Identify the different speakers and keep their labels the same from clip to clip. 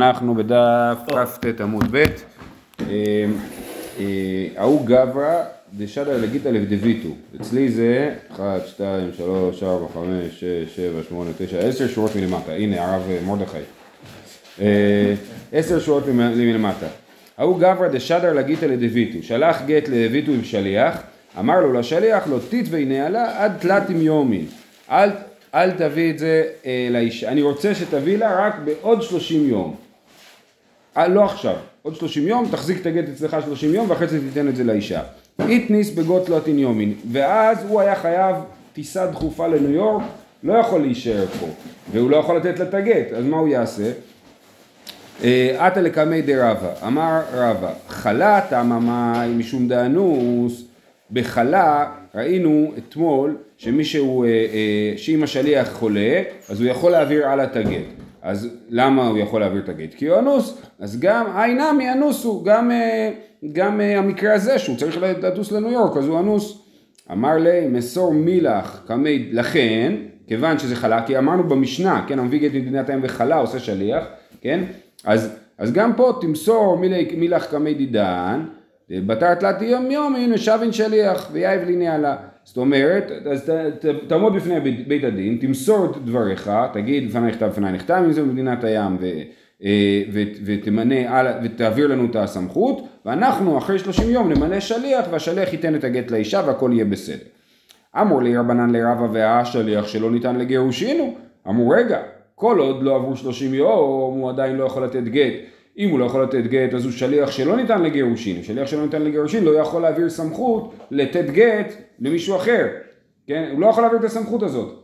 Speaker 1: אנחנו בדף כ"ט עמוד ב', ההוא גברא דשדא לגיתא לבדביתו, אצלי זה 1, 2, 3, 4, 5, 6, 7, 8, 9, 10 שורות מלמטה, הנה הרב מרדכי, 10 שורות מלמטה, ההוא גברא דשדא לגיתא לדביתו, שלח גט לדביתו עם שליח, אמר לו לשליח לא תתווי נעלה עד תלתים יומין, אל אל תביא את זה לאישה, אני רוצה שתביא לה רק בעוד 30 יום. לא עכשיו, עוד 30 יום, תחזיק את הגט אצלך 30 יום ואחרי זה תיתן את זה לאישה. איתניס בגות לא תניומין, ואז הוא היה חייב טיסה דחופה לניו יורק, לא יכול להישאר פה, והוא לא יכול לתת לה את הגט, אז מה הוא יעשה? עתה לקמי דרבה, אמר רבה, חלה תמה מים משום דאנוס, בחלה ראינו אתמול שמישהו, שאם השליח חולה, אז הוא יכול להעביר הלאה את הגט. אז למה הוא יכול להעביר את הגט? כי הוא אנוס, אז גם עינמי אנוס הוא, גם, גם המקרה הזה שהוא צריך לטוס לניו יורק, אז הוא אנוס. אמר לי, מסור מילח קמי, לכן, כיוון שזה חלה, כי אמרנו במשנה, כן, המביא גט מדינת הים וחלה עושה שליח, כן, אז, אז גם פה תמסור מילח קמי דידן, בתר תלת יום יום, הנה שבין שליח, ויאיב לי נעלה. זאת אומרת, אז ת, ת, תעמוד בפני בית, בית הדין, תמסור את דבריך, תגיד לפני נכתב לפני נכתב, אם זה במדינת הים, ו, ו, ותמנה, ותעביר לנו את הסמכות, ואנחנו אחרי 30 יום נמנה שליח, והשליח ייתן את הגט לאישה והכל יהיה בסדר. אמור לי רבנן לרבה והשליח שלא ניתן לגירושינו, אמרו רגע, כל עוד לא עברו 30 יום, הוא עדיין לא יכול לתת גט. אם הוא לא יכול לתת גט אז הוא שליח שלא ניתן לגירושין, שליח שלא ניתן לגירושין לא יכול להעביר סמכות לתת גט למישהו אחר, כן? הוא לא יכול להעביר את הסמכות הזאת.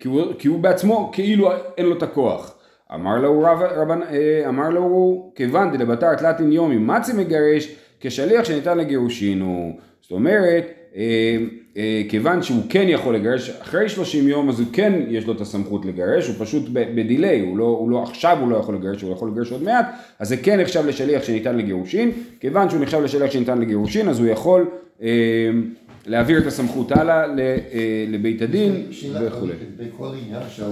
Speaker 1: כי הוא, כי הוא בעצמו כאילו אין לו את הכוח. אמר לו רב, רבן, אמר לו כיוון דלבתר תלתין יומי מצי מגרש כשליח שניתן לגירושין הוא, זאת אומרת כיוון שהוא כן יכול לגרש, אחרי 30 יום אז הוא כן יש לו את הסמכות לגרש, הוא פשוט בדיליי, הוא לא, הוא לא, עכשיו הוא לא יכול לגרש, הוא יכול לגרש עוד מעט, אז זה כן נחשב לשליח שניתן לגירושין, כיוון שהוא נחשב לשליח שניתן לגירושין, אז הוא יכול אה, להעביר את הסמכות הלאה אה, לבית הדין וכו'.
Speaker 2: בכל עניין של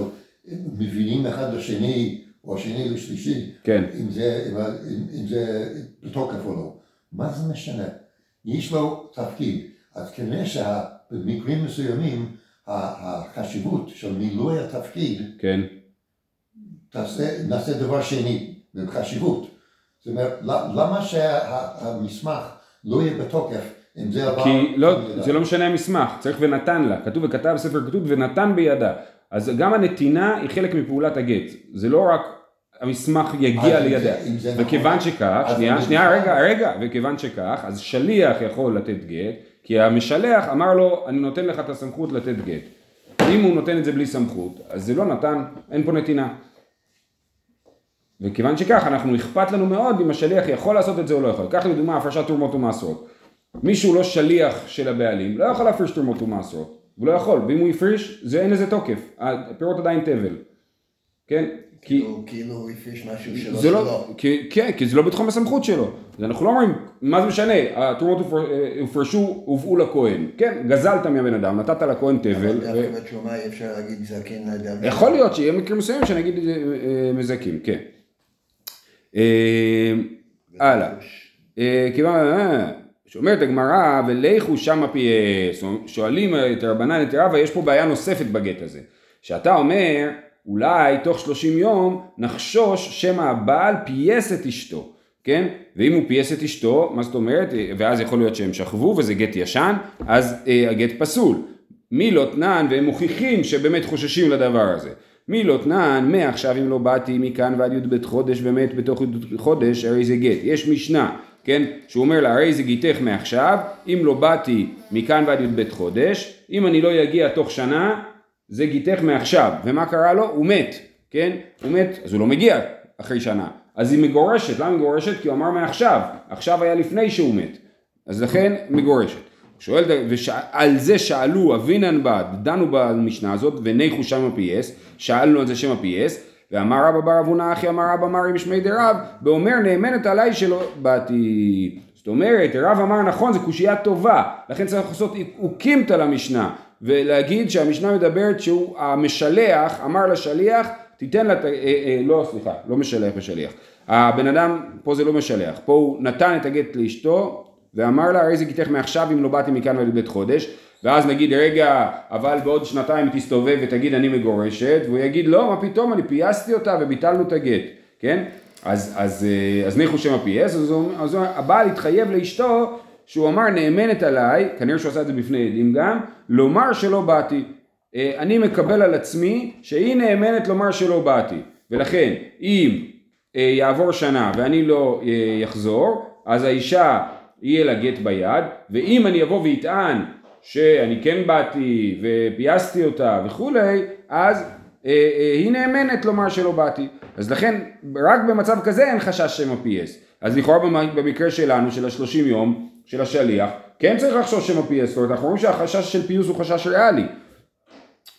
Speaker 2: מבינים אחד לשני, או שני לשלישי,
Speaker 1: כן.
Speaker 2: אם זה, אם, אם זה בתוקף או לא, מה זה משנה? יש לו תפקיד. אז כנראה שבמקרים מסוימים החשיבות של מילוי התפקיד,
Speaker 1: כן.
Speaker 2: תעשה, נעשה דבר שני, בחשיבות. זאת אומרת, למה שהמסמך לא יהיה בתוקף אם זה עבר...
Speaker 1: כי לא, זה לא משנה המסמך, צריך ונתן לה, כתוב וכתב בספר כתוב ונתן בידה. אז גם הנתינה היא חלק מפעולת הגט, זה לא רק המסמך יגיע לידיה, וכיוון שכך, שנייה, שנייה, רגע, רגע, וכיוון שכך, אז שליח יכול לתת גט, כי המשלח אמר לו, אני נותן לך את הסמכות לתת גט. אם הוא נותן את זה בלי סמכות, אז זה לא נתן, אין פה נתינה. וכיוון שכך, אנחנו אכפת לנו מאוד אם השליח יכול לעשות את זה או לא יכול. קח לדוגמה הפרשת תרומות ומעשרות. מישהו לא שליח של הבעלים, לא יכול להפריש תרומות ומעשרות. הוא לא יכול, ואם הוא יפריש, זה אין לזה תוקף. הפירות עדיין תבל. כן?
Speaker 3: כי כאילו הוא הפריש משהו שלא
Speaker 1: לא, כי, כן, כי זה לא בתחום הסמכות שלו. אז אנחנו לא אומרים, מה זה משנה, התרומות הופרשו, הובאו לכהן. כן, גזלת מהבן אדם, נתת לכהן תבל.
Speaker 3: אבל דווקא בתשומה אי אפשר להגיד זקן לאדם.
Speaker 1: יכול להיות שיהיה מקרים מסוימים שנגיד מזכים, כן. הלאה. שאומרת הגמרא, ולכו שמה פייס, שואלים את רבנן את רבא, יש פה בעיה נוספת בגט הזה. שאתה אומר, אולי תוך 30 יום נחשוש שמא הבעל פייס את אשתו, כן? ואם הוא פייס את אשתו, מה זאת אומרת? ואז יכול להיות שהם שכבו וזה גט ישן, אז אה, הגט פסול. מי לא תנן, והם מוכיחים שבאמת חוששים לדבר הזה. מי לא תנן, מעכשיו אם לא באתי מכאן ועד י"ב חודש ומת בתוך י"ב חודש, הרי זה גט. יש משנה, כן? שהוא אומר לה, הרי זה גיתך מעכשיו, אם לא באתי מכאן ועד י"ב חודש, אם אני לא אגיע תוך שנה, זה גיטך מעכשיו, ומה קרה לו? הוא מת, כן? הוא מת, אז הוא לא מגיע אחרי שנה. אז היא מגורשת, למה מגורשת? כי הוא אמר מעכשיו, עכשיו היה לפני שהוא מת. אז לכן מגורשת. שואל, ועל זה שאלו והוינן בה, דנו במשנה הזאת, וניחוש שמא פייס, שאלנו על זה שמא פייס, ואמר רבה בר רב הונא הכי אמר אבא מרי משמיה דרב, באומר נאמנת עליי שלא באתי. זאת אומרת, רב אמר נכון, זו קושייה טובה, לכן צריך לעשות אוקימתא למשנה. ולהגיד שהמשנה מדברת שהוא המשלח אמר לשליח תיתן לה, אה, אה, לא סליחה, לא משלח ושליח. הבן אדם, פה זה לא משלח, פה הוא נתן את הגט לאשתו ואמר לה הרי זה גיתך מעכשיו אם לא באתי מכאן ועד בית חודש. ואז נגיד רגע אבל בעוד שנתיים תסתובב ותגיד אני מגורשת. והוא יגיד לא מה פתאום אני פייסתי אותה וביטלנו את הגט. כן? אז, אז, אה, אז ניחו שם הפייס אז, אז הבעל התחייב לאשתו שהוא אמר נאמנת עליי כנראה שהוא עשה את זה בפני עדים גם לומר שלא באתי אה, אני מקבל על עצמי שהיא נאמנת לומר שלא באתי ולכן אם אה, יעבור שנה ואני לא אה, יחזור אז האישה יהיה לה גט ביד ואם אני אבוא ואטען שאני כן באתי ופייסתי אותה וכולי אז היא נאמנת לומר שלא באתי. אז לכן רק במצב כזה אין חשש שמא פייס אז לכאורה במ- במקרה שלנו של השלושים יום של השליח כן צריך לחשוש שמא פייס אומרת אנחנו רואים שהחשש של פיוס הוא חשש ריאלי.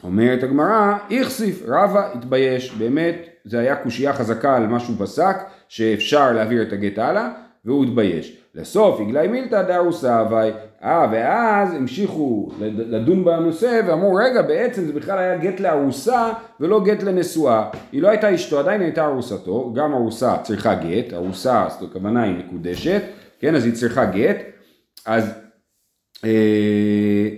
Speaker 1: אומרת הגמרא, איכסיף רבא התבייש, באמת זה היה קושייה חזקה על מה שהוא פסק, שאפשר להעביר את הגט הלאה, והוא התבייש. לסוף איגלאי מילתא דארוסה הואי, אה ואז המשיכו לד- לדון בנושא ואמרו רגע בעצם זה בכלל היה גט לארוסה ולא גט לנשואה, היא לא הייתה אשתו עדיין הייתה ארוסתו, גם ארוסה צריכה גט, ארוסה זאת הכוונה היא מקודשת, כן אז היא צריכה גט, אז אה,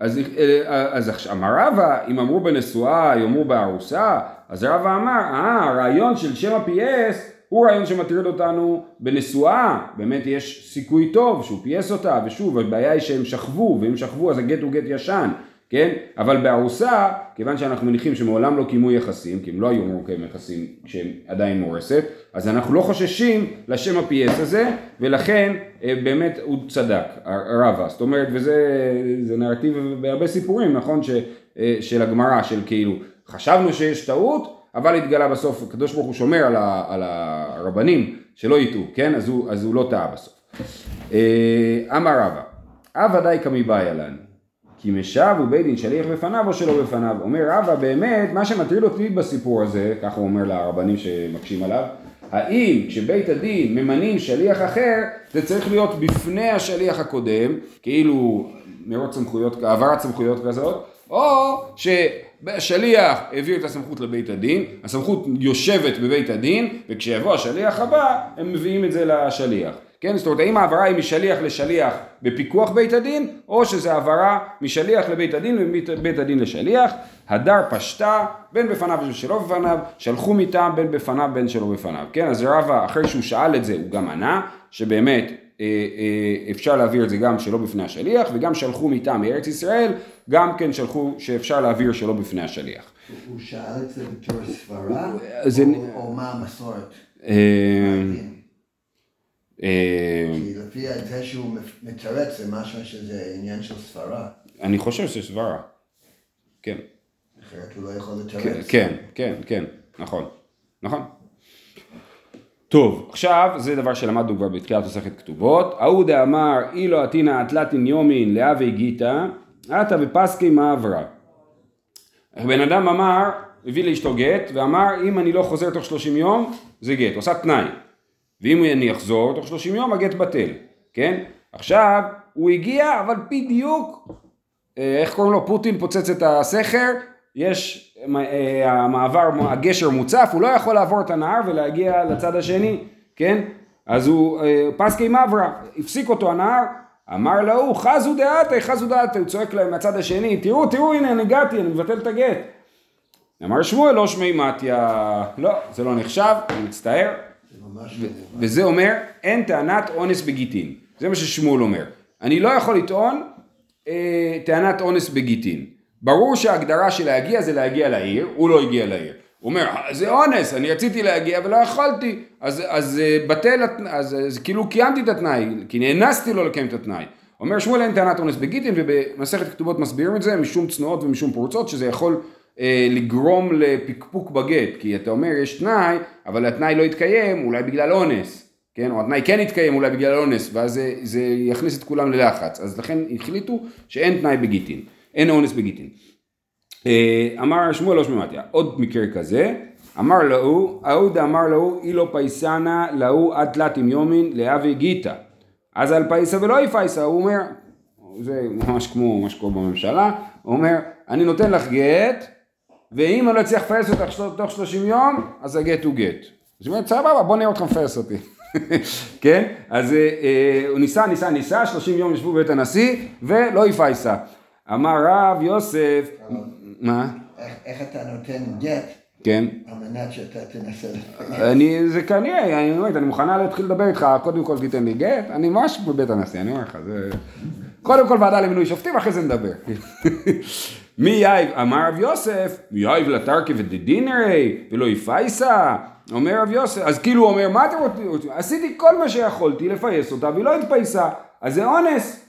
Speaker 1: אז, אה, אז עכשיו, אמר רבא, אם אמרו בנשואה, יאמרו בארוסה, אז רבא אמר, אה, הרעיון של שמא פייס הוא רעיון שמטריד אותנו בנשואה, באמת יש סיכוי טוב שהוא פייס אותה, ושוב, הבעיה היא שהם שכבו, ואם שכבו אז הגט הוא גט ישן, כן? אבל בארוסה, כיוון שאנחנו מניחים שמעולם לא קיימו יחסים, כי הם לא היו לקיים יחסים כשהם עדיין מורסת, אז אנחנו לא חוששים לשם הפייס הזה, ולכן אה, באמת הוא צדק, רבא. זאת אומרת, וזה זה נרטיב בהרבה סיפורים, נכון? ש, אה, של הגמרא, של כאילו, חשבנו שיש טעות, אבל התגלה בסוף, הקדוש ברוך הוא שומר על, ה, על הרבנים שלא יטעו, כן? אז הוא, אז הוא לא טעה בסוף. אה, אמר רבא, אב ודאי כמיבעיה לנו. כי משב הוא בית דין שליח בפניו או שלא בפניו. אומר רבא באמת מה שמטריד אותי בסיפור הזה, ככה הוא אומר לרבנים שמקשים עליו, האם כשבית הדין ממנים שליח אחר זה צריך להיות בפני השליח הקודם, כאילו מרוץ סמכויות, העברת סמכויות כזאת, או שהשליח העביר את הסמכות לבית הדין, הסמכות יושבת בבית הדין וכשיבוא השליח הבא הם מביאים את זה לשליח. כן, זאת אומרת, האם ההעברה היא משליח לשליח בפיקוח בית הדין, או שזה העברה משליח לבית הדין ובית הדין לשליח, הדר פשטה, בין בפניו ובין שלא בפניו, שלחו מטעם בין בפניו בין שלא בפניו, כן, אז רבא אחרי שהוא שאל את זה הוא גם ענה, שבאמת אה, אה, אפשר להעביר את זה גם שלא בפני השליח, וגם שלחו מטעם מארץ ישראל, גם כן שלחו שאפשר להעביר שלא בפני השליח.
Speaker 3: הוא שאל את זה בתור סברה, או- או מה המסורת?
Speaker 1: אה,
Speaker 3: כי לפי זה שהוא מתרץ זה משהו שזה עניין של סברה,
Speaker 1: אני חושב שזה סברה, כן.
Speaker 3: אחרת הוא לא יכול
Speaker 1: כן,
Speaker 3: לתרץ.
Speaker 1: כן, כן, כן, נכון, נכון. טוב, עכשיו זה דבר שלמדנו כבר בתחילת מסכת כתובות. ההוא דאמר אילו עתינא אטלטין יומין להווה גיתא, עתה ופסקי מעברה. בן אדם אמר, הביא לאשתו גט, ואמר אם אני לא חוזר תוך 30 יום, זה גט, עושה תנאי. ואם אני אחזור תוך 30 יום, הגט בטל, כן? עכשיו, הוא הגיע, אבל בדיוק אה, איך קוראים לו? פוטין פוצץ את הסכר, יש אה, המעבר, הגשר מוצף, הוא לא יכול לעבור את הנהר ולהגיע לצד השני, כן? אז הוא, אה, פסקי מברה, הפסיק אותו הנהר, אמר להוא, חזו דעתי, חזו דעתי, הוא צועק להם מהצד השני, תראו, תראו, הנה, אני הגעתי, אני מבטל את הגט. אמר שמואל, לא שמי מתיה, לא, זה לא נחשב, אני מצטער,
Speaker 3: לא.
Speaker 1: וזה אומר, אין טענת אונס בגיטין. זה מה ששמואל אומר. אני לא יכול לטעון אה, טענת אונס בגיטין. ברור שההגדרה של להגיע זה להגיע לעיר, הוא לא הגיע לעיר. הוא אומר, זה אונס, אני רציתי להגיע ולא יכולתי, אז, אז אה, בטל, אז, אז כאילו קיימתי את התנאי, כי נאנסתי לא לקיים את התנאי. אומר שמואל אין טענת אונס בגיטין, ובמסכת כתובות מסבירים את זה משום צנועות ומשום פרוצות, שזה יכול אה, לגרום לפקפוק בגט, כי אתה אומר יש תנאי, אבל התנאי לא יתקיים, אולי בגלל אונס, כן, או התנאי כן יתקיים אולי בגלל אונס, ואז זה, זה יכניס את כולם ללחץ, אז לכן החליטו שאין תנאי בגיטין, אין אונס בגיטין. אה, אמר שמואל לא שמעתיה, עוד מקרה כזה, אמר להוא, ההוא אמר להוא, אילו פייסנה להוא עד תלת יומין להווה גיתא. אז על פייסה ולא יפייסה, הוא אומר, זה ממש כמו מה שקורה בממשלה, הוא אומר, אני נותן לך גט, ואם אני לא אצליח לפייס אותך של- תוך 30 יום, אז הגט הוא גט. אז היא אומרת, סבבה, בוא נראה אותך מפייס אותי. כן? אז אה, אה, הוא ניסה, ניסה, ניסה, 30 יום ישבו בבית הנשיא, ולא יפייסה. אמר רב יוסף, מה?
Speaker 3: איך, איך אתה נותן גט
Speaker 1: כן.
Speaker 3: על מנת שאתה תנסה לפייס?
Speaker 1: אני, זה כנראה, אני אומרת, אני מוכנה להתחיל לדבר איתך, קודם כל תיתן לי גט, אני ממש בבית הנשיא, אני אומר לך, זה... קודם כל ועדה למינוי שופטים, אחרי זה נדבר. מי יאיב, אמר רב יוסף, מי יאיב לתרכי ודדינרי, ולא יפייסה, אומר רב יוסף, אז כאילו הוא אומר, מה אתם רוצים? עשיתי כל מה שיכולתי לפייס אותה, והיא לא התפייסה, אז זה אונס.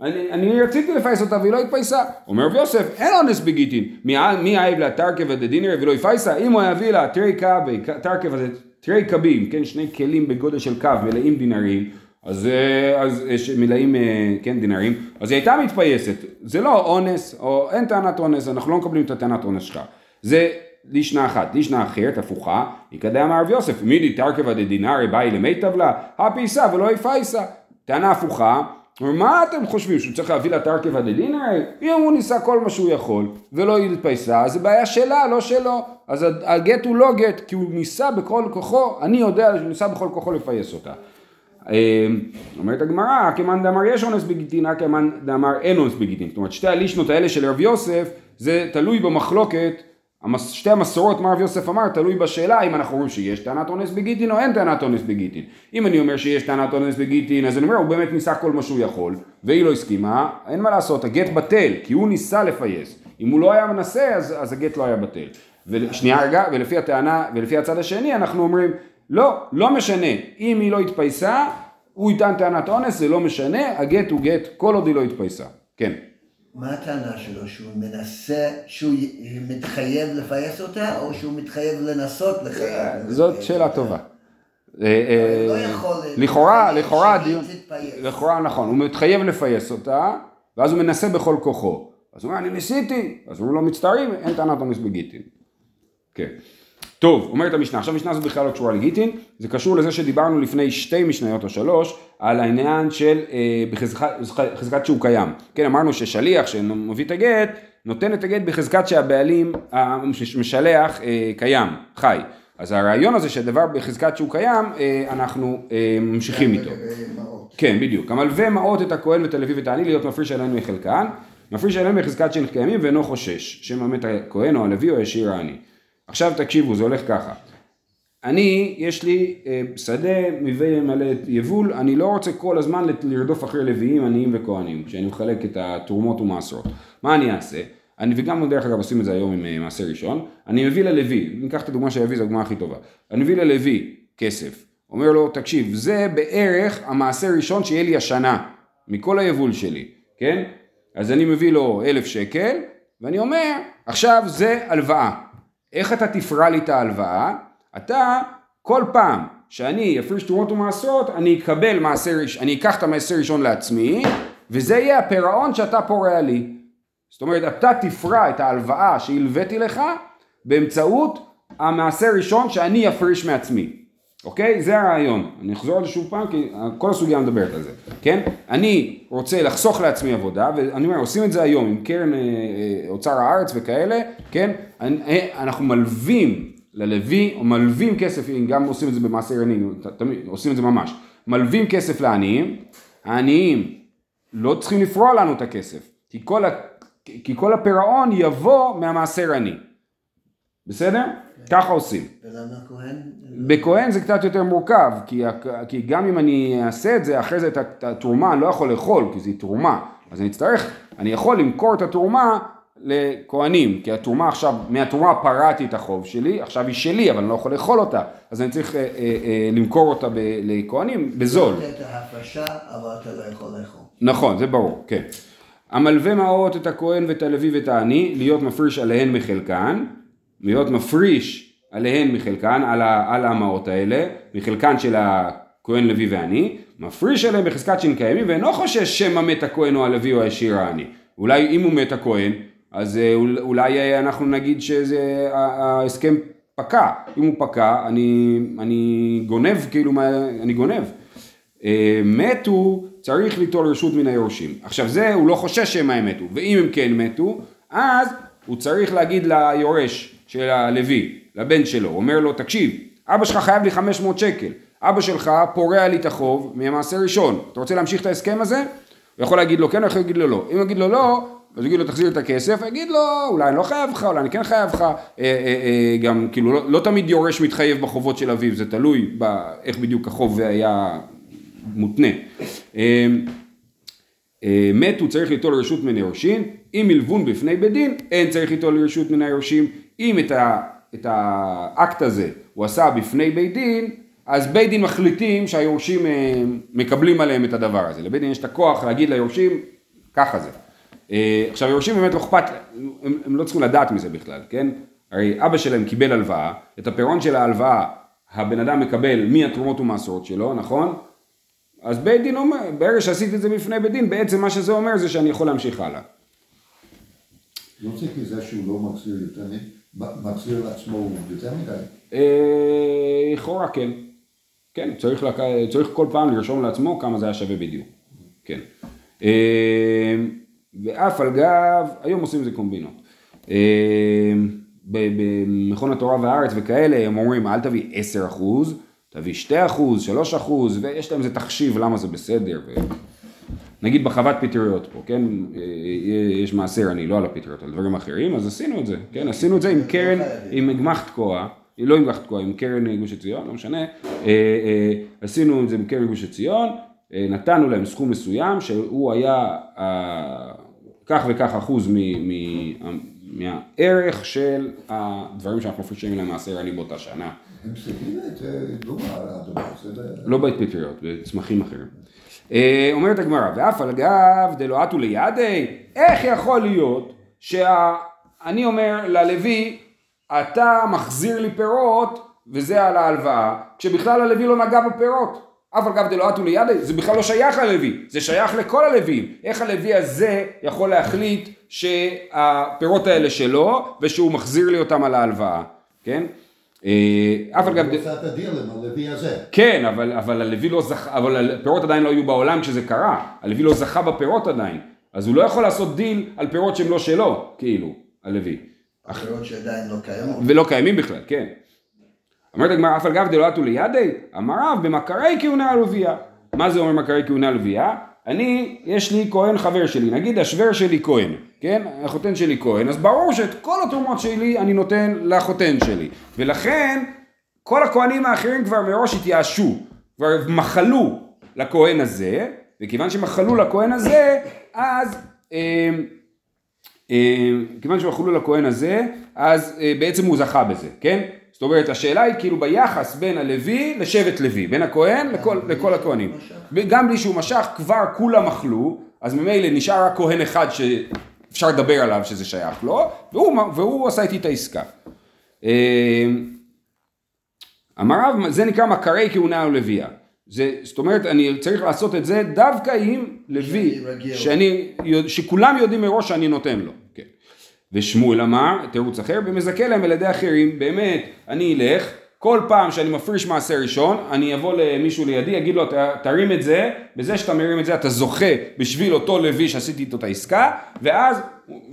Speaker 1: אני, אני רציתי לפייס אותה והיא לא התפייסה. אומר רב יוסף, אין אונס בגיטין. מי יאיב לה תרכב ודדינרי ולא יפייסה? אם הוא יביא לה תרי קבי, תרכב הזה, תרי קבים, כן, שני כלים בגודל של קו מלאים דינרים, אז, אה, אז אה, ש- מלאים, אה, כן, דינרים, אז היא הייתה מתפייסת. זה לא אונס, או אין טענת אונס, אנחנו לא מקבלים את הטענת אונס שלך. זה לישנה אחת, לישנה אחרת, הפוכה, יקדם אמר רב יוסף, מידי תרכבה דדינרי באי למיטב לה, הפייסה ולא יפייסה. טענה הפוכה, מה אתם חושבים, שהוא צריך להביא לה תרכבה דדינרי? אם הוא ניסה כל מה שהוא יכול, ולא התפייסה, אז זה בעיה שלה, לא שלו. אז הגט הוא לא גט, כי הוא ניסה בכל כוחו, אני יודע שהוא ניסה בכל כוחו לפייס אותה. אה, אומרת הגמרא, כמאן דאמר יש אונס בגיטין, כמאן דאמר אין אונס בגיטין. זאת אומרת, שתי הלישנות האלה של רב יוסף, זה תלוי במחלוקת, שתי המסורות, מה רב יוסף אמר, תלוי בשאלה אם אנחנו אומרים שיש טענת אונס בגיטין או אין טענת אונס בגיטין. אם אני אומר שיש טענת אונס בגיטין, אז אני אומר, הוא באמת ניסה כל מה שהוא יכול, והיא לא הסכימה, אין מה לעשות, הגט בטל, כי הוא ניסה לפייס. אם הוא לא היה מנסה, אז, אז הגט לא היה בטל. ושנייה רגע, ולפי הטענה, ולפי הצד השני, אנחנו אומרים, לא, לא משנה, אם היא לא התפייסה, הוא יטען טענת אונס, זה לא משנה, הגט הוא גט, כל עוד היא לא התפייסה. כן.
Speaker 3: מה הטענה שלו? שהוא מנסה, שהוא מתחייב לפייס אותה, או שהוא מתחייב לנסות לחייב?
Speaker 1: זאת שאלה טובה. אה, אה,
Speaker 3: לא
Speaker 1: לכאורה, לכאורה הדיון. לכאורה נכון, הוא מתחייב לפייס אותה, ואז הוא מנסה בכל כוחו. אז הוא אומר, אני ניסיתי, אז הוא לא מצטערים, אין טענת אונס בגיטין. כן. טוב, אומרת המשנה, עכשיו המשנה הזאת בכלל לא קשורה לגיטין, זה קשור לזה שדיברנו לפני שתי משניות או שלוש, על העניין של אה, בחזקת שהוא קיים. כן, אמרנו ששליח שמביא את הגט, נותן את הגט בחזקת שהבעלים המשלח אה, קיים, חי. אז הרעיון הזה שהדבר בחזקת שהוא קיים, אה, אנחנו אה, ממשיכים איתו. כן, בדיוק. המלווה מעות את הכהן ואת הלוי ואת העני להיות מפריש עליהם מחלקן, מפריש עליהם בחזקת שהם קיימים ואינו חושש, שמא מת הכהן או הלוי או ישיר העני. עכשיו תקשיבו, זה הולך ככה. אני, יש לי אה, שדה מביא מלא יבול, אני לא רוצה כל הזמן לרדוף אחרי לוויים, עניים וכהנים, כשאני מחלק את התרומות ומעשרות. מה אני אעשה? אני, וגם דרך אגב עושים את זה היום עם אה, מעשר ראשון, אני מביא ללוי, ניקח את הדוגמה של זו הדוגמה הכי טובה. אני מביא ללוי כסף, אומר לו, תקשיב, זה בערך המעשר ראשון שיהיה לי השנה, מכל היבול שלי, כן? אז אני מביא לו אלף שקל, ואני אומר, עכשיו זה הלוואה. איך אתה תפרע לי את ההלוואה? אתה, כל פעם שאני אפריש תרומות ומעשרות, אני אקבל מעשר, אני אקח את המעשר ראשון לעצמי, וזה יהיה הפירעון שאתה פורע לי. זאת אומרת, אתה תפרע את ההלוואה שהלוויתי לך באמצעות המעשר ראשון שאני אפריש מעצמי. אוקיי? זה הרעיון. אני אחזור על זה שוב פעם, כי כל הסוגיה מדברת על זה. כן? אני רוצה לחסוך לעצמי עבודה, ואני אומר, עושים את זה היום עם קרן אה, אה, אוצר הארץ וכאלה, כן? אני, אה, אנחנו מלווים ללוי, או מלווים כסף, גם עושים את זה ת- תמיד עושים את זה ממש. מלווים כסף לעניים, העניים לא צריכים לפרוע לנו את הכסף, כי כל, כל הפירעון יבוא מהמעשר עני. בסדר? ככה עושים.
Speaker 3: ולמה כהן?
Speaker 1: בכהן זה קצת יותר מורכב, כי, כי גם אם אני אעשה את זה, אחרי זה את התרומה אני לא יכול לאכול, כי זו תרומה. אז אני אצטרך, אני יכול למכור את התרומה לכהנים, כי התרומה עכשיו, מהתרומה פרעתי את החוב שלי, עכשיו היא שלי, אבל אני לא יכול לאכול אותה. אז אני צריך אה, אה, אה, למכור אותה ב, לכהנים בזול.
Speaker 3: לתת את ההפרשה, אבל אתה לא יכול לאכול.
Speaker 1: נכון, זה ברור, כן. המלווה מעות את הכהן ואת הלוי ואת העני, להיות מפריש עליהן מחלקן, להיות מפריש עליהן מחלקן, על, ה, על המעות האלה, מחלקן של הכהן, לוי ועני, מפריש עליהן בחזקת שין קיימים, ואינו חושש שמא מת הכהן או הלוי או הישיר העני. אולי אם הוא מת הכהן, אז אה, אול- אולי אה, אנחנו נגיד שזה ה- ההסכם פקע. אם הוא פקע, אני, אני גונב, כאילו, מה- אני גונב. אה, מתו, צריך ליטול רשות מן היורשים. עכשיו זה, הוא לא חושש שהם הם מתו, ואם הם כן מתו, אז הוא צריך להגיד ליורש של הלוי, לבן שלו, אומר לו, תקשיב, אבא שלך חייב לי 500 שקל, אבא שלך פורע לי את החוב ממעשר ראשון, אתה רוצה להמשיך את ההסכם הזה? הוא יכול להגיד לו כן, הוא יכול להגיד לו לא. אם הוא יגיד לו לא, אז הוא יגיד לו תחזיר את הכסף, הוא יגיד לו אולי אני לא חייב לך, אולי אני כן חייב לך, אה, אה, אה, גם כאילו לא, לא תמיד יורש מתחייב בחובות של אביו, זה תלוי באיך בדיוק החוב היה מותנה. אה, מת הוא צריך ליטול רשות מן היורשים, אם מלבון בפני בית דין, אין צריך ליטול רשות מן היורשים, אם את, ה, את האקט הזה הוא עשה בפני בית דין, אז בית דין מחליטים שהיורשים אה, מקבלים עליהם את הדבר הזה. לבית דין יש את הכוח להגיד ליורשים, ככה זה. אה, עכשיו היורשים באמת לא אכפת, הם, הם לא צריכים לדעת מזה בכלל, כן? הרי אבא שלהם קיבל הלוואה, את הפירעון של ההלוואה הבן אדם מקבל מהתרומות ומעשרות שלו, נכון? אז בית דין אומר, ברגע שעשיתי את זה בפני בית דין, בעצם מה שזה אומר זה שאני יכול להמשיך הלאה.
Speaker 2: לא צריך מזה שהוא לא מחזיר יותר מחזיר לעצמו יותר מדי.
Speaker 1: אה, לכאורה כן. כן, צריך, לק... צריך כל פעם לרשום לעצמו כמה זה היה שווה בדיוק. כן. אה, ואף על גב, היום עושים את זה קומבינות. אה, במכון התורה והארץ וכאלה, הם אומרים אל תביא 10 אחוז, תביא 2 אחוז, 3 אחוז, ויש להם איזה תחשיב למה זה בסדר. ו... נגיד בחוות פטריות פה, כן, יש מעשר, אני לא על הפטריות, על דברים אחרים, אז עשינו את זה, כן, עשינו את זה עם קרן, עם גמח תקוע, לא עם גמח תקוע, עם קרן גוש עציון, לא משנה, אה, אה, עשינו את זה עם קרן גוש עציון, אה, נתנו להם סכום מסוים שהוא היה כך וכך אחוז מהערך של הדברים שאנחנו מפרישים להם מעשר אני באותה שנה.
Speaker 2: הם את דוגמה על הדבר הזה.
Speaker 1: לא בהתפטריות, בצמחים אחרים. אה, אומרת הגמרא, ואף על גב דלואתו לידי, איך יכול להיות שאני אומר ללוי, אתה מחזיר לי פירות וזה על ההלוואה, כשבכלל הלוי לא נגע בפירות. אף על גב דלואתו לידי, זה בכלל לא שייך ללוי, זה שייך לכל הלווים. איך הלוי הזה יכול להחליט שהפירות האלה שלו ושהוא מחזיר לי אותם על ההלוואה, כן?
Speaker 2: אף על גב... הוא עושה את הדיל עם הלוי הזה.
Speaker 1: כן, אבל, אבל הלוי לא זכה, אבל הפירות עדיין לא היו בעולם כשזה קרה, הלוי לא זכה בפירות עדיין, אז הוא לא יכול לעשות דיל על פירות שהם לא שלו, כאילו, הלוי.
Speaker 3: הפירות שעדיין לא קיימות.
Speaker 1: ולא קיימים בכלל, כן. אומרת הגמרא, אף על גב דלא אתו לידיה, אמר רב במכרי כהונה ולויה. מה זה אומר מכרי כהונה עלוביה? אני, יש לי כהן חבר שלי, נגיד השווער שלי כהן, כן? החותן שלי כהן, אז ברור שאת כל התרומות שלי אני נותן לחותן שלי. ולכן, כל הכהנים האחרים כבר מראש התייאשו, כבר מחלו לכהן הזה, וכיוון שמחלו לכהן הזה, אז... אה, אה, כיוון שמחלו לכהן הזה, אז אה, בעצם הוא זכה בזה, כן? זאת אומרת, השאלה היא כאילו ביחס בין הלוי לשבט לוי, בין הכהן לכל, לכל הכהנים. גם בלי שהוא משך, כבר כולם אכלו, אז ממילא נשאר רק כהן אחד שאפשר לדבר עליו שזה שייך לו, והוא, והוא עשה איתי את העסקה. אה, אמר רב, זה נקרא מכרי כהונה ולוויה. זה, זאת אומרת, אני צריך לעשות את זה דווקא עם לוי, שאני, שכולם יודעים מראש שאני נותן לו. ושמואל אמר, תירוץ אחר, ומזכה להם על ידי אחרים, באמת, אני אלך, כל פעם שאני מפריש מעשה ראשון, אני אבוא למישהו לידי, אגיד לו, תרים את זה, בזה שאתה מרים את זה אתה זוכה בשביל אותו לוי שעשיתי איתו את העסקה, ואז,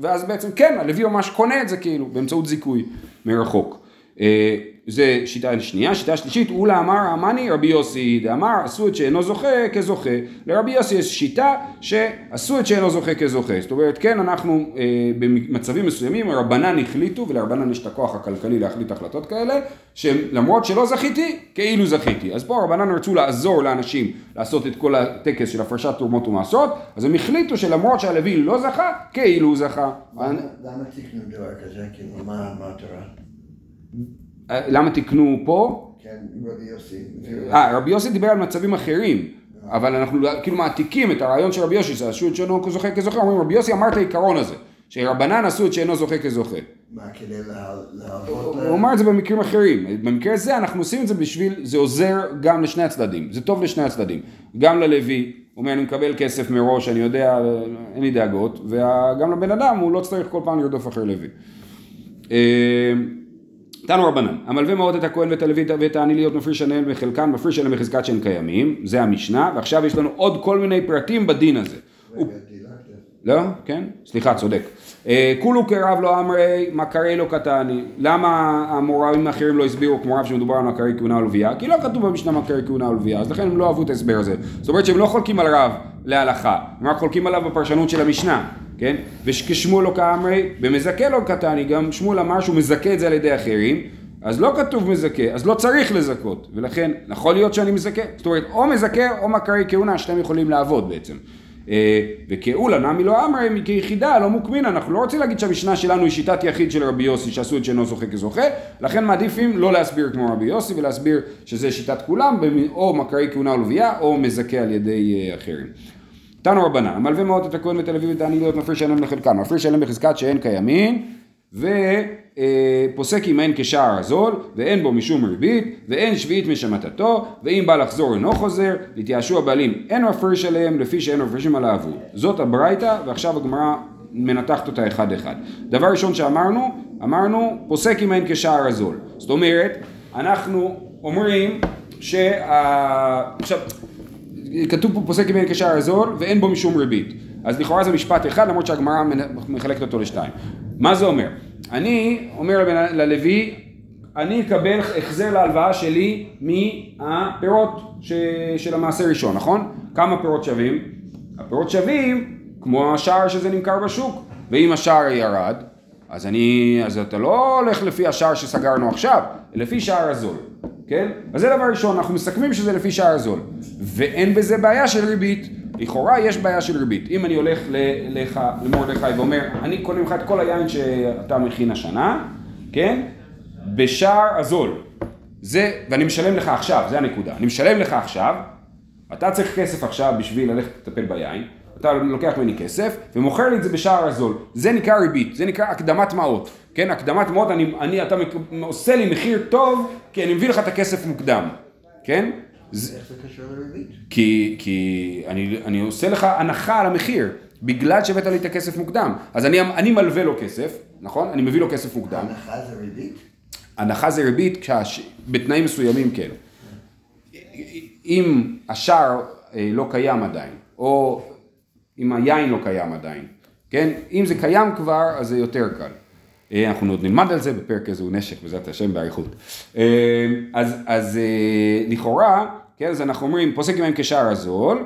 Speaker 1: ואז בעצם כן, הלוי ממש קונה את זה כאילו, באמצעות זיכוי מרחוק. אה, זה שיטה שנייה, שיטה שלישית, אולה אמר אמני רבי יוסי דאמר עשו את שאינו זוכה כזוכה. לרבי יוסי יש שיטה שעשו את שאינו זוכה כזוכה. זאת אומרת, כן, אנחנו אה, במצבים מסוימים, הרבנן החליטו, ולרבנן יש את הכוח הכלכלי להחליט החלטות כאלה, שלמרות שלא זכיתי, כאילו זכיתי. אז פה הרבנן רצו לעזור לאנשים לעשות את כל הטקס של הפרשת תרומות ומעשות, אז הם החליטו שלמרות שהלוי לא זכה, כאילו הוא זכה.
Speaker 3: למה תקנו דבר כזה? כאילו, מה המטרה?
Speaker 1: למה תקנו פה?
Speaker 3: כן, רבי יוסי.
Speaker 1: אה, רבי יוסי דיבר על מצבים אחרים, אבל אנחנו כאילו מעתיקים את הרעיון של רבי יוסי, שעשו את שאינו זוכה כזוכה, אומרים רבי יוסי אמר את העיקרון הזה, שרבנן עשו את שאינו זוכה כזוכה.
Speaker 3: מה, כדי להראות
Speaker 1: הוא אמר את זה במקרים אחרים, במקרה הזה אנחנו עושים את זה בשביל, זה עוזר גם לשני הצדדים, זה טוב לשני הצדדים, גם ללוי, הוא אומר אני מקבל כסף מראש, אני יודע, אין לי דאגות, וגם לבן אדם הוא לא צריך כל פעם לרדוף אחרי לוי. תנו רבנן, המלווה מאוד את הכהן ואת הלוי ואת העני להיות מפריש עליהם מחלקן, מפריש עליהם בחזקת שהם קיימים, זה המשנה, ועכשיו יש לנו עוד כל מיני פרטים בדין הזה. לא? כן? סליחה, צודק. אה, כולו כרב לא אמרי, מכרי לא קטני. למה המוראים האחרים לא הסבירו כמו רב שמדובר על מכרי כהונה ולוויה? כי לא כתוב במשנה מכרי כהונה ולוויה, אז לכן הם לא אהבו את ההסבר הזה. זאת אומרת שהם לא חולקים על רב להלכה, הם רק חולקים עליו בפרשנות של המשנה, כן? וכשמואל לא כאמרי, במזכה לא קטני, גם שמואל אמר שהוא מזכה את זה על ידי אחרים. אז לא כתוב מזכה, אז לא צריך לזכות, ולכן יכול להיות שאני מזכה, זאת אומרת או מזכה או מכרי כהונה, שתיהם יכולים לעבוד בעצם. אה, וכאולה נמי לא אמרי כיחידה לא מוקמין, אנחנו לא רוצים להגיד שהמשנה שלנו היא שיטת יחיד של רבי יוסי שעשו את שאינו זוכה כזוכה, לכן מעדיפים לא להסביר כמו רבי יוסי ולהסביר שזה שיטת כולם, או מכרי כהונה ולוויה או מזכה על ידי אה, אחרים. תנו רבנן, המלווה מאוד את הכהן בתל אביב ואת העניות מפריש שלם לחלקן, מפריש שלם בחזקת שאין קיימין ופוסק אם אין כשער הזול ואין בו משום ריבית ואין שביעית משמטתו ואם בא לחזור אינו חוזר התייאשו הבעלים אין מפריש עליהם לפי שאין מפרישים על העבור זאת הברייתא ועכשיו הגמרא מנתחת אותה אחד אחד. דבר ראשון שאמרנו אמרנו פוסק אם אין כשער הזול. זאת אומרת אנחנו אומרים שה... עכשיו כתוב פה פוסק אין כשער הזול ואין בו משום ריבית אז לכאורה זה משפט אחד למרות שהגמרא מחלקת אותו לשתיים מה זה אומר? אני אומר ללוי, אני אקבל החזר להלוואה שלי מהפירות ש... של המעשה ראשון, נכון? כמה פירות שווים? הפירות שווים כמו השער שזה נמכר בשוק, ואם השער ירד, אז אני, אז אתה לא הולך לפי השער שסגרנו עכשיו, לפי שער הזול, כן? אז זה דבר ראשון, אנחנו מסכמים שזה לפי שער הזול, ואין בזה בעיה של ריבית. לכאורה יש בעיה של ריבית. אם אני הולך לך, למרדכי ואומר, אני קונה ממך את כל היין שאתה מכין השנה, כן? בשער הזול. זה, ואני משלם לך עכשיו, זה הנקודה. אני משלם לך עכשיו, אתה צריך כסף עכשיו בשביל ללכת לטפל ביין, אתה לוקח ממני כסף ומוכר לי את זה בשער הזול. זה נקרא ריבית, זה נקרא הקדמת מעות. כן, הקדמת מעות, אני, אני, אתה עושה לי מחיר טוב, כי אני מביא לך את הכסף מוקדם. כן?
Speaker 3: איך זה קשור לריבית?
Speaker 1: כי, כי אני, אני עושה לך הנחה על המחיר, בגלל שהבאת לי את הכסף מוקדם. אז אני, אני מלווה לו כסף, נכון? אני מביא לו כסף מוקדם.
Speaker 3: הנחה זה ריבית?
Speaker 1: הנחה זה ריבית כשהש... בתנאים מסוימים כן. אם השער אה, לא קיים עדיין, או אם היין לא קיים עדיין, כן? אם זה קיים כבר, אז זה יותר קל. אה, אנחנו עוד נלמד על זה בפרק איזהו נשק, בעזרת השם, באריכות. אה, אז, אז לכאורה, כן, אז אנחנו אומרים, פוסק עמהם כשער הזול,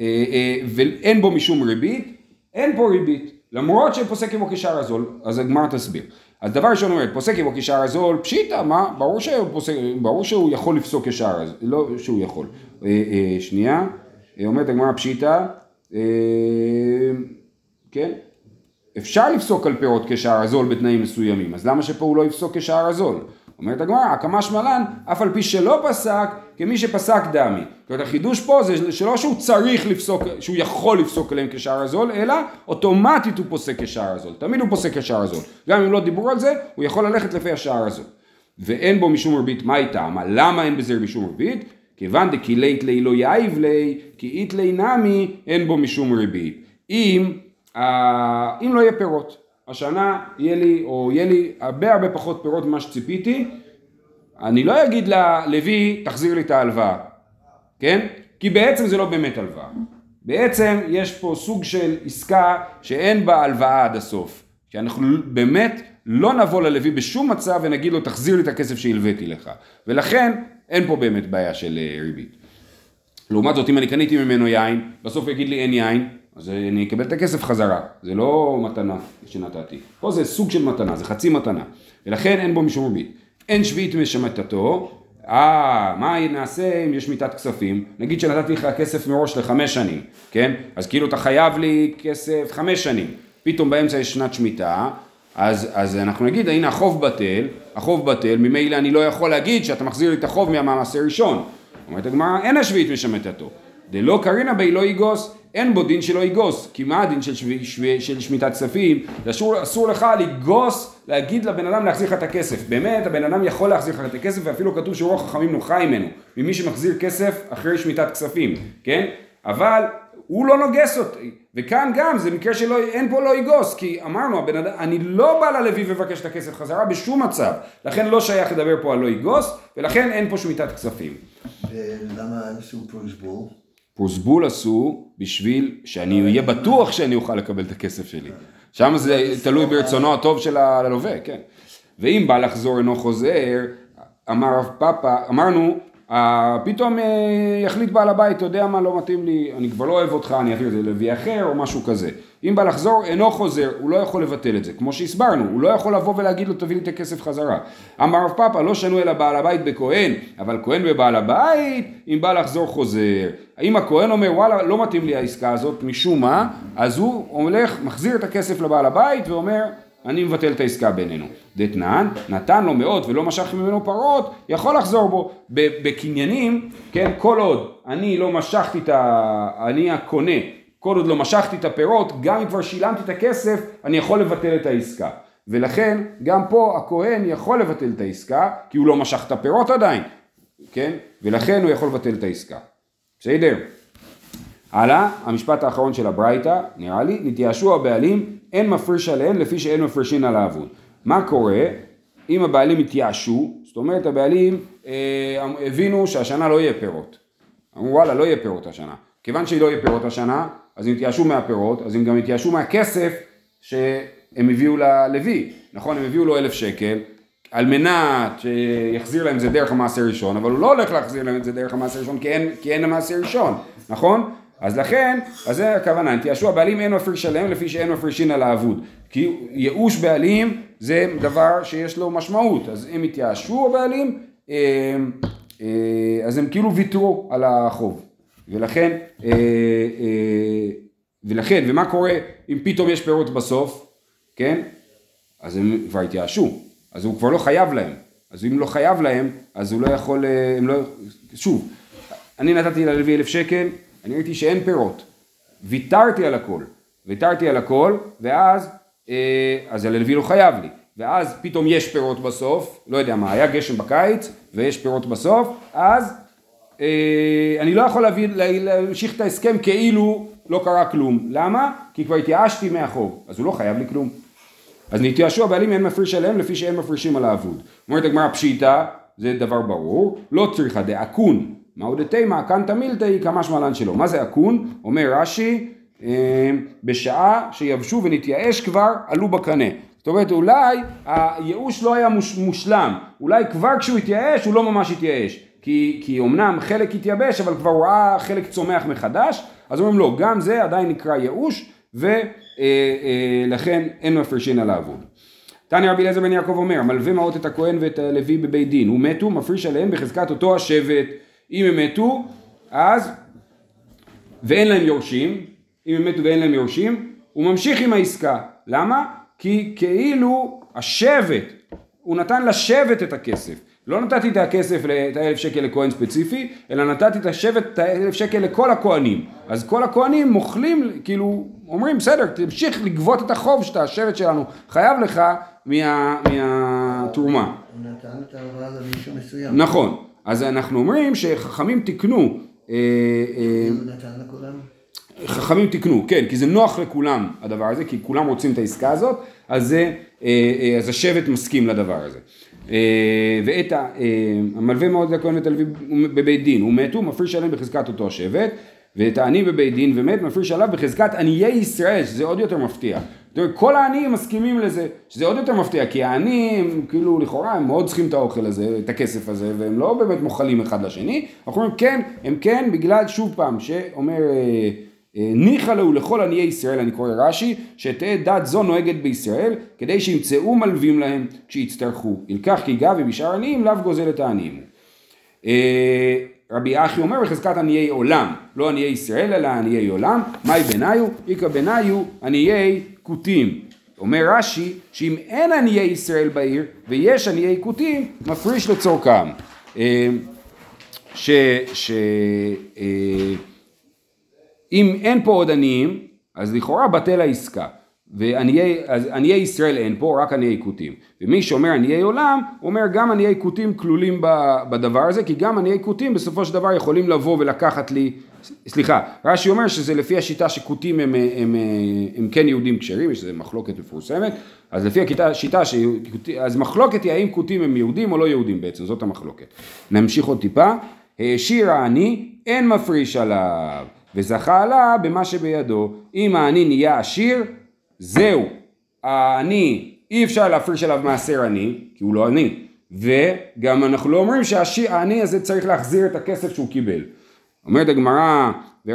Speaker 1: אה, אה, ואין בו משום ריבית, אין פה ריבית, למרות שפוסק עמו כשער הזול, אז הגמר תסביר. אז דבר ראשון אומרת, פוסק עמו כשער הזול, פשיטא, מה? ברור שהוא, פוסק, ברור שהוא יכול לפסוק כשער הזול, לא שהוא יכול. אה, שנייה, אומרת הגמרא פשיטא, כן? אפשר לפסוק על פירות כשער הזול בתנאים מסוימים, אז למה שפה הוא לא יפסוק כשער הזול? אומרת הגמרא, הקמה שמלן, אף על פי שלא פסק, כמי שפסק דמי. זאת אומרת, החידוש פה זה שלא שהוא צריך לפסוק, שהוא יכול לפסוק עליהם כשער הזול, אלא אוטומטית הוא פוסק כשער הזול. תמיד הוא פוסק כשער הזול. גם אם לא דיברו על זה, הוא יכול ללכת לפי השער הזול. ואין בו משום ריבית, מה איתה? מה, למה אין בזה משום ריבית? כיוון דקי לית לי לא יאיב לי, כי אית לי נמי, אין בו משום ריבית. אם, אה, אם לא יהיה פירות. השנה יהיה לי, או יהיה לי הרבה הרבה פחות פירות ממה שציפיתי, אני לא אגיד ללוי, תחזיר לי את ההלוואה, כן? כי בעצם זה לא באמת הלוואה. בעצם יש פה סוג של עסקה שאין בה הלוואה עד הסוף. כי אנחנו באמת לא נבוא ללוי בשום מצב ונגיד לו תחזיר לי את הכסף שהלוויתי לך. ולכן אין פה באמת בעיה של אה, ריבית. לעומת זאת אם אני קניתי ממנו יין, בסוף יגיד לי אין יין, אז אני אקבל את הכסף חזרה, זה לא מתנה שנתתי. פה זה סוג של מתנה, זה חצי מתנה, ולכן אין בו משום ריבית. אין שביעית משמטתו, אה, מה נעשה אם יש מיתת כספים? נגיד שנתתי לך כסף מראש לחמש שנים, כן? אז כאילו אתה חייב לי כסף חמש שנים, פתאום באמצע יש שנת שמיטה, אז, אז אנחנו נגיד, הנה החוב בטל, החוב בטל, ממילא אני לא יכול להגיד שאתה מחזיר לי את החוב מהמעשה ראשון. אומרת הגמרא, אין השביעית משמטתו. דלא קרינא בי לא יגוס, אין בו דין שלא יגוס, כי מה הדין של, שו, שו, של שמיטת כספים? אסור, אסור לך לגוס, להגיד לבן אדם להחזיר לך את הכסף. באמת, הבן אדם יכול להחזיר לך את הכסף, ואפילו כתוב שרוח חכמים נוחה ממנו, ממי שמחזיר כסף אחרי שמיטת כספים, כן? אבל הוא לא נוגס אותי, וכאן גם זה מקרה שאין פה לא יגוס, כי אמרנו, הבן אדם, אני לא בא ללוי ובקש את הכסף חזרה בשום מצב, לכן לא שייך לדבר פה על לא יגוס, ולכן אין פה שמיטת כספים.
Speaker 3: ולמה פה לשבור?
Speaker 1: פרוסבול עשו בשביל שאני אהיה בטוח שאני אוכל לקבל את הכסף שלי. שם זה תלוי ברצונו הטוב של הלווה, כן. ואם בא לחזור אינו חוזר, אמר רב פאפה, אמרנו, פתאום אה, יחליט בעל הבית, אתה יודע מה, לא מתאים לי, אני כבר לא אוהב אותך, אני אעביר את זה לוי אחר או משהו כזה. אם בא לחזור, אינו חוזר, הוא לא יכול לבטל את זה, כמו שהסברנו, הוא לא יכול לבוא ולהגיד לו תביא לי את הכסף חזרה. אמר רב פאפה, לא שנו אלא בעל הבית בכהן, אבל כהן בבעל הבית, אם בא לחזור חוזר. אם הכהן אומר, וואלה, לא מתאים לי העסקה הזאת, משום מה, אז הוא הולך, מחזיר את הכסף לבעל הבית ואומר, אני מבטל את העסקה בינינו. דתנן, נתן לו מאות ולא משך ממנו פרות, יכול לחזור בו. בקניינים, כן, כל עוד אני לא משכתי את ה... אני הקונה, כל עוד לא משכתי את הפירות, גם אם כבר שילמתי את הכסף, אני יכול לבטל את העסקה. ולכן, גם פה הכהן יכול לבטל את העסקה, כי הוא לא משך את הפירות עדיין, כן? ולכן הוא יכול לבטל את העסקה. בסדר? הלאה, המשפט האחרון של הברייתא, נראה לי, נתייאשו הבעלים, אין מפריש עליהן לפי שאין מפרישין על האבוד. מה קורה אם הבעלים התייאשו, זאת אומרת הבעלים אה, הבינו שהשנה לא יהיה פירות. אמרו וואלה לא יהיה פירות השנה. כיוון שלא יהיה פירות השנה, אז הם התייאשו מהפירות, אז הם גם התייאשו מהכסף שהם הביאו ללוי. נכון, הם הביאו לו אלף שקל, על מנת שיחזיר להם את זה דרך המעשה הראשון, אבל הוא לא הולך להחזיר להם את זה דרך המעשה הראשון כי אין, כי אין המעשה הראשון, נכון? אז לכן, אז זה הכוונה, תייאשו הבעלים אין מפריש עליהם לפי שאין מפרישין על האבוד. כי ייאוש בעלים זה דבר שיש לו משמעות, אז אם התייאשו הבעלים, אה, אה, אז הם כאילו ויתרו על החוב. ולכן, אה, ולכן, ומה קורה אם פתאום יש פירות בסוף, כן? אז הם כבר התייאשו, אז הוא כבר לא חייב להם. אז אם לא חייב להם, אז הוא לא יכול, הם לא, שוב, אני נתתי ללוי אלף שקל, אני ראיתי שאין פירות. ויתרתי על הכל. ויתרתי על הכל, ואז, אה, אז הלוי לא חייב לי. ואז פתאום יש פירות בסוף, לא יודע מה, היה גשם בקיץ, ויש פירות בסוף, אז אה, אני לא יכול להביא, להמשיך את ההסכם כאילו לא קרה כלום. למה? כי כבר התייאשתי מהחוב, אז הוא לא חייב לי כלום. אז נתייאשו הבעלים אין מפריש עליהם לפי שאין מפרישים על האבוד. אומרת הגמרא פשיטא, זה דבר ברור, לא צריכה דאקון מהו דתימה, קנטה מילתאי כמה שמלן שלו. מה זה אקון? אומר רש"י, אה, בשעה שיבשו ונתייאש כבר, עלו בקנה. זאת אומרת, אולי הייאוש לא היה מוש, מושלם, אולי כבר כשהוא התייאש, הוא לא ממש התייאש. כי, כי אמנם חלק התייבש, אבל כבר הוא ראה חלק צומח מחדש, אז אומרים לו, גם זה עדיין נקרא ייאוש, ולכן אה, אה, אין מפרשין על העבוד. תניא רבי אליעזר בן יעקב אומר, מלווה מעות את הכהן ואת הלוי בבית דין, ומתו, מפריש עליהם בחזקת אותו השבט. אם הם מתו, אז, ואין להם יורשים, אם הם מתו ואין להם יורשים, הוא ממשיך עם העסקה. למה? כי כאילו השבט, הוא נתן לשבט את הכסף. לא נתתי את הכסף, את האלף שקל לכהן ספציפי, אלא נתתי את השבט, את האלף שקל לכל הכהנים. אז כל הכהנים מוכלים, כאילו, אומרים, בסדר, תמשיך לגבות את החוב שאתה, השבט שלנו חייב לך מה, מהתרומה.
Speaker 3: הוא נתן את ההלוואה למישהו מסוים.
Speaker 1: נכון. אז אנחנו אומרים שחכמים תיקנו. אה,
Speaker 3: אה, הוא?
Speaker 1: חכמים תיקנו, כן, כי זה נוח לכולם הדבר הזה, כי כולם רוצים את העסקה הזאת, אז, זה, אה, אז השבט מסכים לדבר הזה. ואת המלווה מאוד לכהן ותלוי בבית דין, הוא מתו, מפריש עליהם בחזקת אותו השבט, ואת העני בבית דין ומת, מפריש עליו בחזקת עניי ישראל, שזה עוד יותר מפתיע. כל העניים מסכימים לזה, שזה עוד יותר מפתיע, כי העניים, כאילו לכאורה, הם מאוד צריכים את האוכל הזה, את הכסף הזה, והם לא באמת מוכלים אחד לשני, אנחנו אומרים כן, הם כן, בגלל שוב פעם, שאומר אה, אה, ניחא לו לכל עניי ישראל, אני קורא רש"י, שתהא דת זו נוהגת בישראל, כדי שימצאו מלווים להם כשיצטרכו. ילקח כי גבי ובשאר עניים, לאו גוזל את העניים. רבי אחי אומר בחזקת עניי עולם, לא עניי ישראל אלא עניי עולם, מהי בניו? איכא בניו עניי כותים. אומר רש"י שאם אין עניי ישראל בעיר ויש עניי כותים, מפריש לצורכם. אה, ש... ש... אה, אין פה עוד עניים, אז לכאורה בטל העסקה. ועניי ישראל אין פה, רק עניי כותים. ומי שאומר עניי עולם, אומר גם עניי כותים כלולים בדבר הזה, כי גם עניי כותים בסופו של דבר יכולים לבוא ולקחת לי, סליחה, רש"י אומר שזה לפי השיטה שכותים הם, הם, הם, הם כן יהודים כשרים, יש איזו מחלוקת מפורסמת, אז לפי השיטה, ש... אז מחלוקת היא האם כותים הם יהודים או לא יהודים בעצם, זאת המחלוקת. נמשיך עוד טיפה. העשיר העני, אין מפריש עליו, וזכה לה במה שבידו. אם העני נהיה עשיר, זהו. העני, אי אפשר להפריש עליו מעשר עני, כי הוא לא עני. וגם אנחנו לא אומרים שהעני הזה צריך להחזיר את הכסף שהוא קיבל. אומרת הגמרא, אה,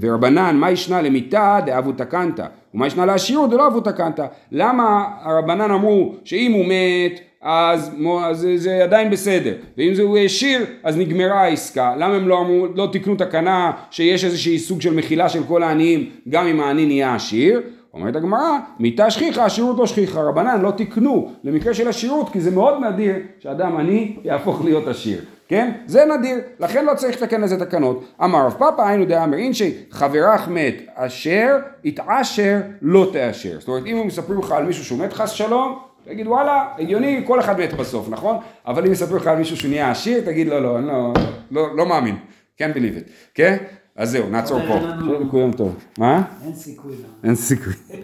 Speaker 1: ורבנן, מה ישנה למיתה דאבו תקנתא, ומה ישנה לעשירות דלא אבו תקנתא. למה הרבנן אמרו שאם הוא מת, אז, אז זה, עדיין בסדר, ואם זה הוא העשיר, אז נגמרה העסקה. למה הם לא אמרו, לא תיקנו תקנה שיש איזשהי סוג של מחילה של כל העניים, גם אם העני נהיה עשיר? אומרת הגמרא, מיתה שכיחה, עשירות לא שכיחה. רבנן לא תיקנו למקרה של עשירות, כי זה מאוד נדיר שאדם עני יהפוך להיות עשיר. כן? זה נדיר, לכן לא צריך לתקן לזה תקנות. אמר רב פאפא היינו דאמר אינשי חברך מת אשר יתעשר לא תאשר. זאת אומרת אם הם מספרים לך על מישהו שהוא מת חס שלום, תגיד וואלה, הגיוני, כל אחד מת בסוף, נכון? אבל אם יספרו לך על מישהו שהוא נהיה עשיר, תגיד לא, לא, אני לא, לא, לא מאמין. can't believe it, כן? אז זהו, נעצור פה. שיהיה לכולם טוב. מה?
Speaker 4: אין סיכוי. לא.
Speaker 1: אין סיכוי.